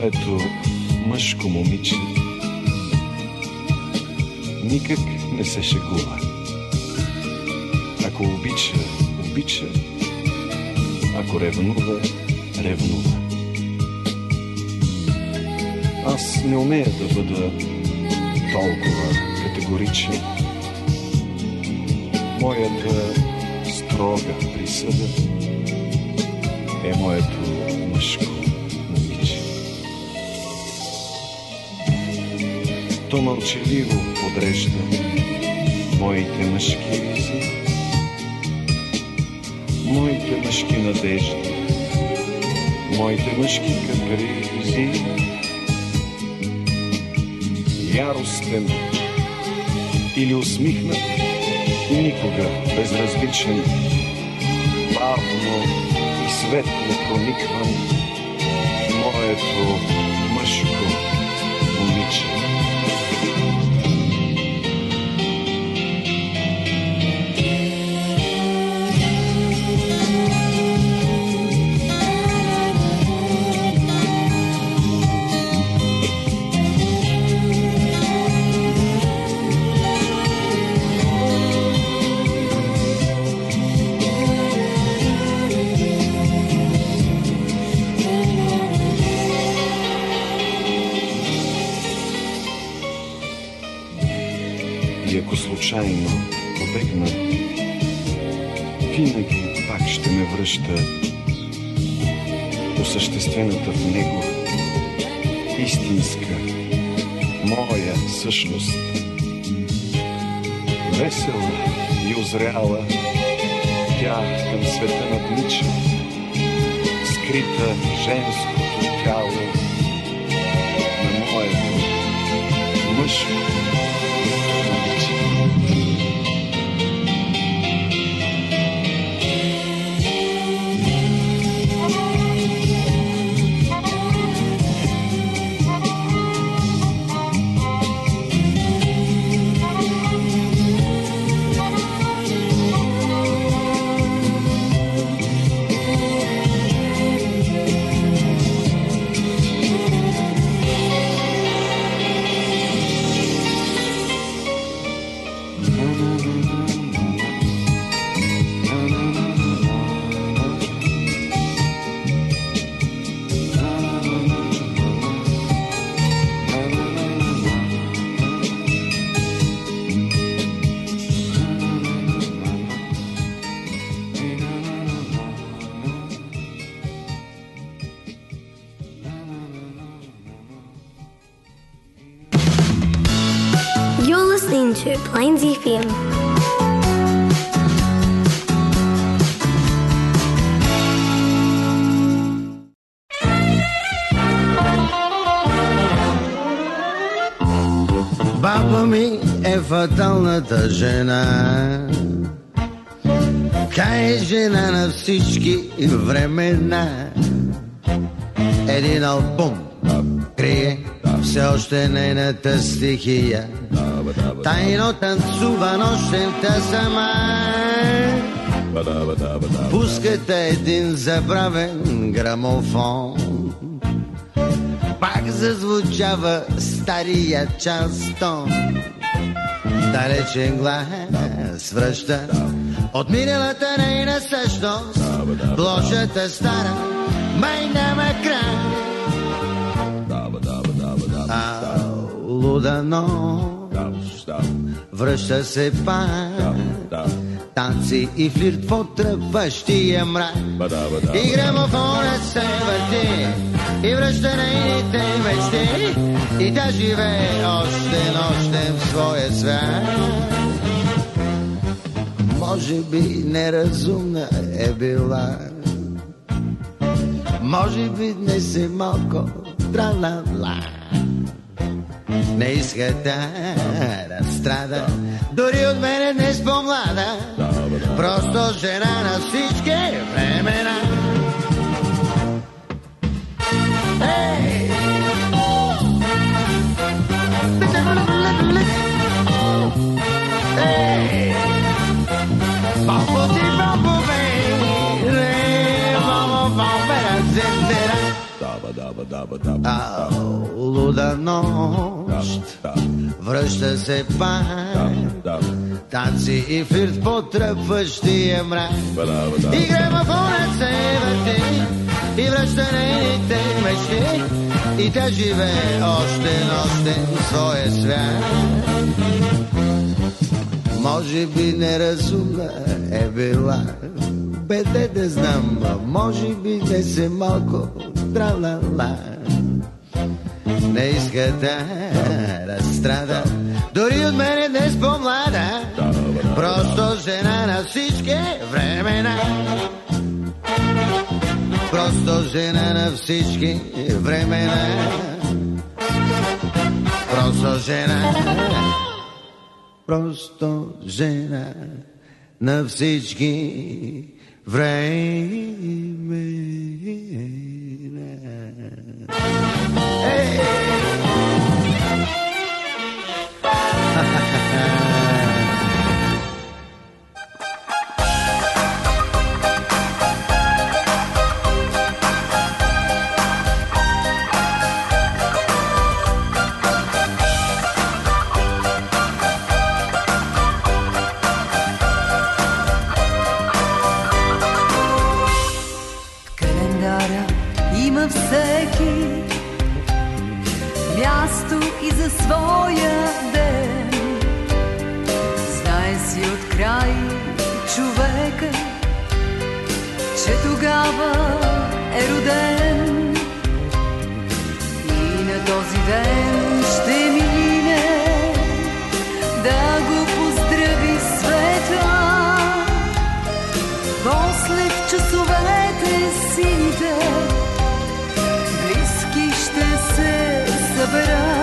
Моето мъжко момиче никак не се шегува. Ако обича, обича. Ако ревнува, ревнува. Аз не умея да бъда толкова категоричен. Моята строга присъда е моето мъжко То мълчаливо подрежда моите мъжки ризи, моите мъжки надежди, моите мъжки капризи. Яростен или усмихнат, никога безразличен, бавно и светло прониквам моето мъжко момиче. Връща осъществената в него истинска, моя същност. Весела и озряла, тя към света наднича, скрита женското тяло на моето мъжко FM. Баба ми е фаталната жена. Тя е жена на всички времена. Един албум крие все още нейната стихия. Тайно танцува нощента сама. Пускате един забравен грамофон. Пак зазвучава стария частон. Далечен глас връща от миналата нейна същност. Площата стара, май няма край. А луда нощ връща се пак. Танци и флирт в отръпващия мрак. И грамофонът се върти и връща нейните мечти. И тя живее още нощем в своя свят. Може би неразумна е била. Може би днес е малко тралала. Не иска да разстрада, дори от мене днес по-млада. Просто жена на всички времена. Ей! А, луда нощ връща се пак. Танци и флирт потръпващия мрак. И грамофонът се върти и връща нейните мечти. И тя живее още нощем в своя свят. Може би неразумна е била беде, да знам, може би не се малко тралала. Не иска да разстрада, дори от мене днес по-млада, просто жена на всички времена. Просто жена на всички времена. Просто жена. Просто жена на всички Vrij. Hey! dobra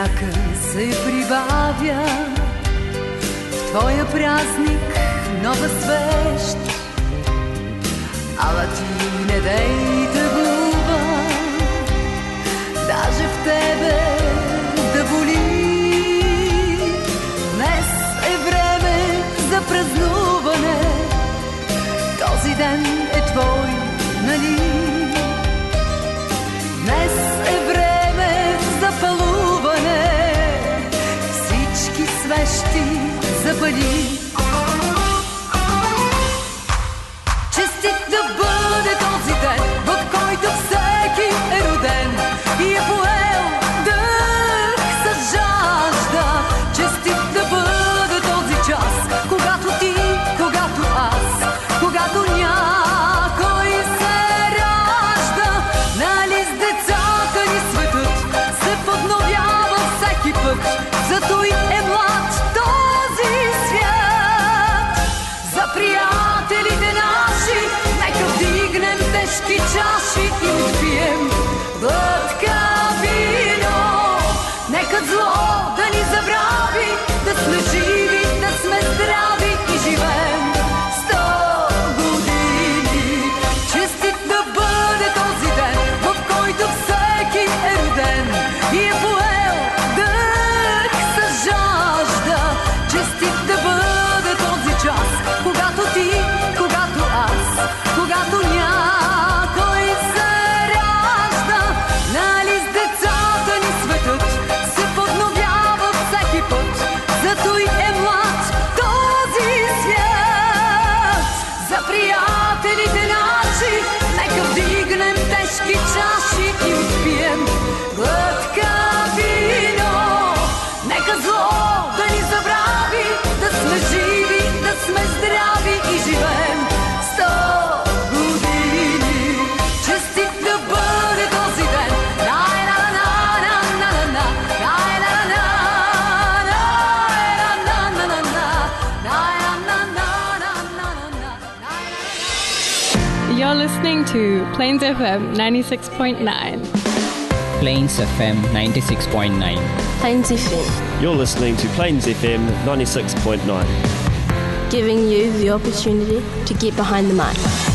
всяка се прибавя в твоя празник нова свещ. Ала ти не дей тъгува, даже в тебе да боли. Днес е време за празнуване, този ден е твой, нали? story You're listening to Plains FM 96.9. Plains FM 96.9. Plains FM. You're listening to Plains FM 96.9. Giving you the opportunity to get behind the mic.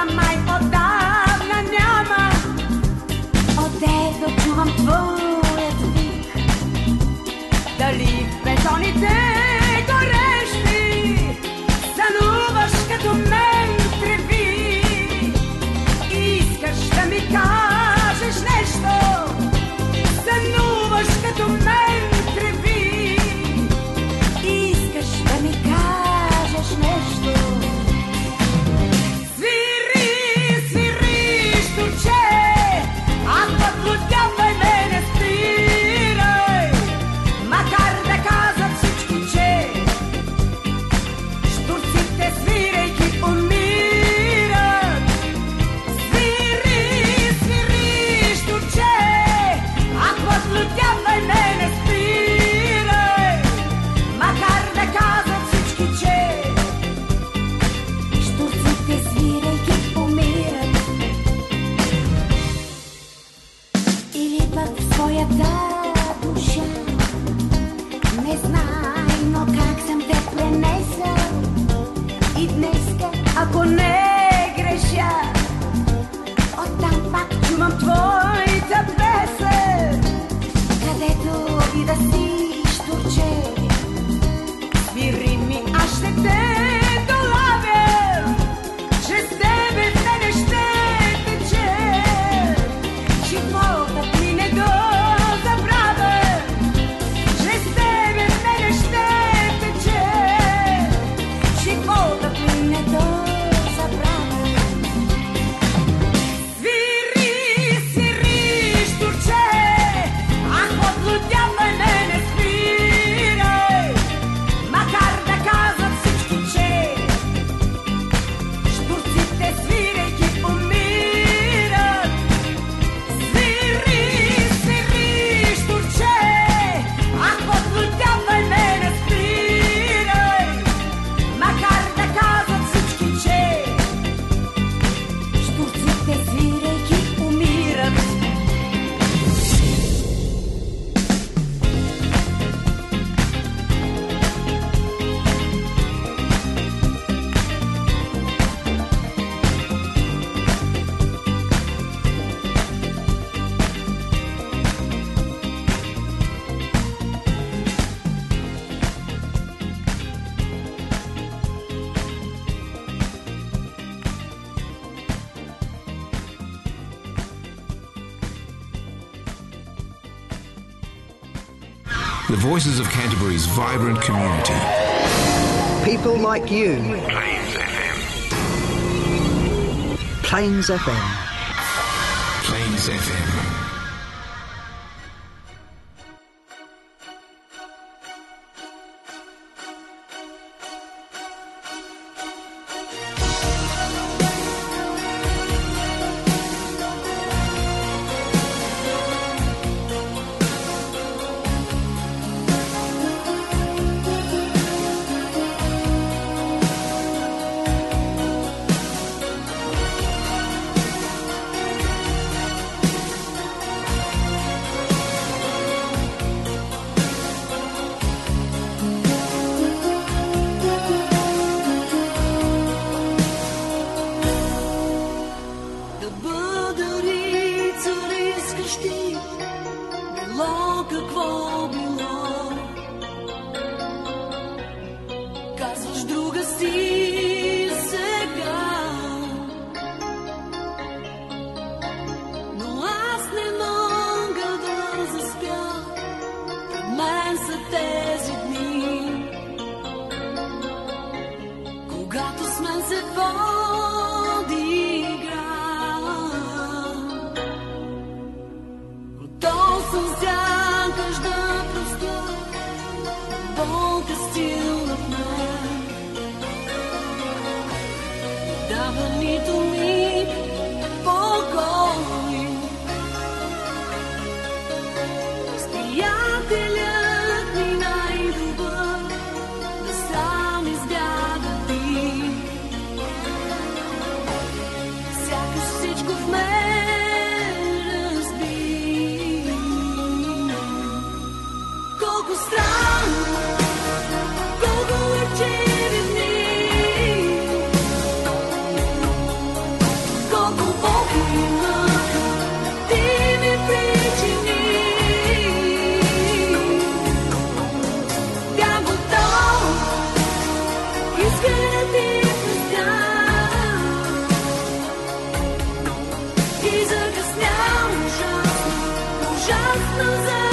Zamaj podawna nie ma Od tego czuwam twój the voices of Canterbury's vibrant community. People like you. Plains FM. Plains FM. Plains FM. I need to lost, loser.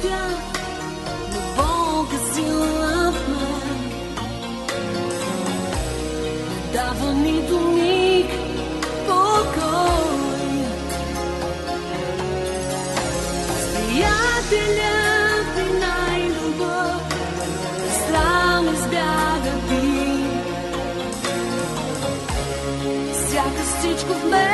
успях, сила в мен. Дава нито миг покой. Приятеля всичко в мен.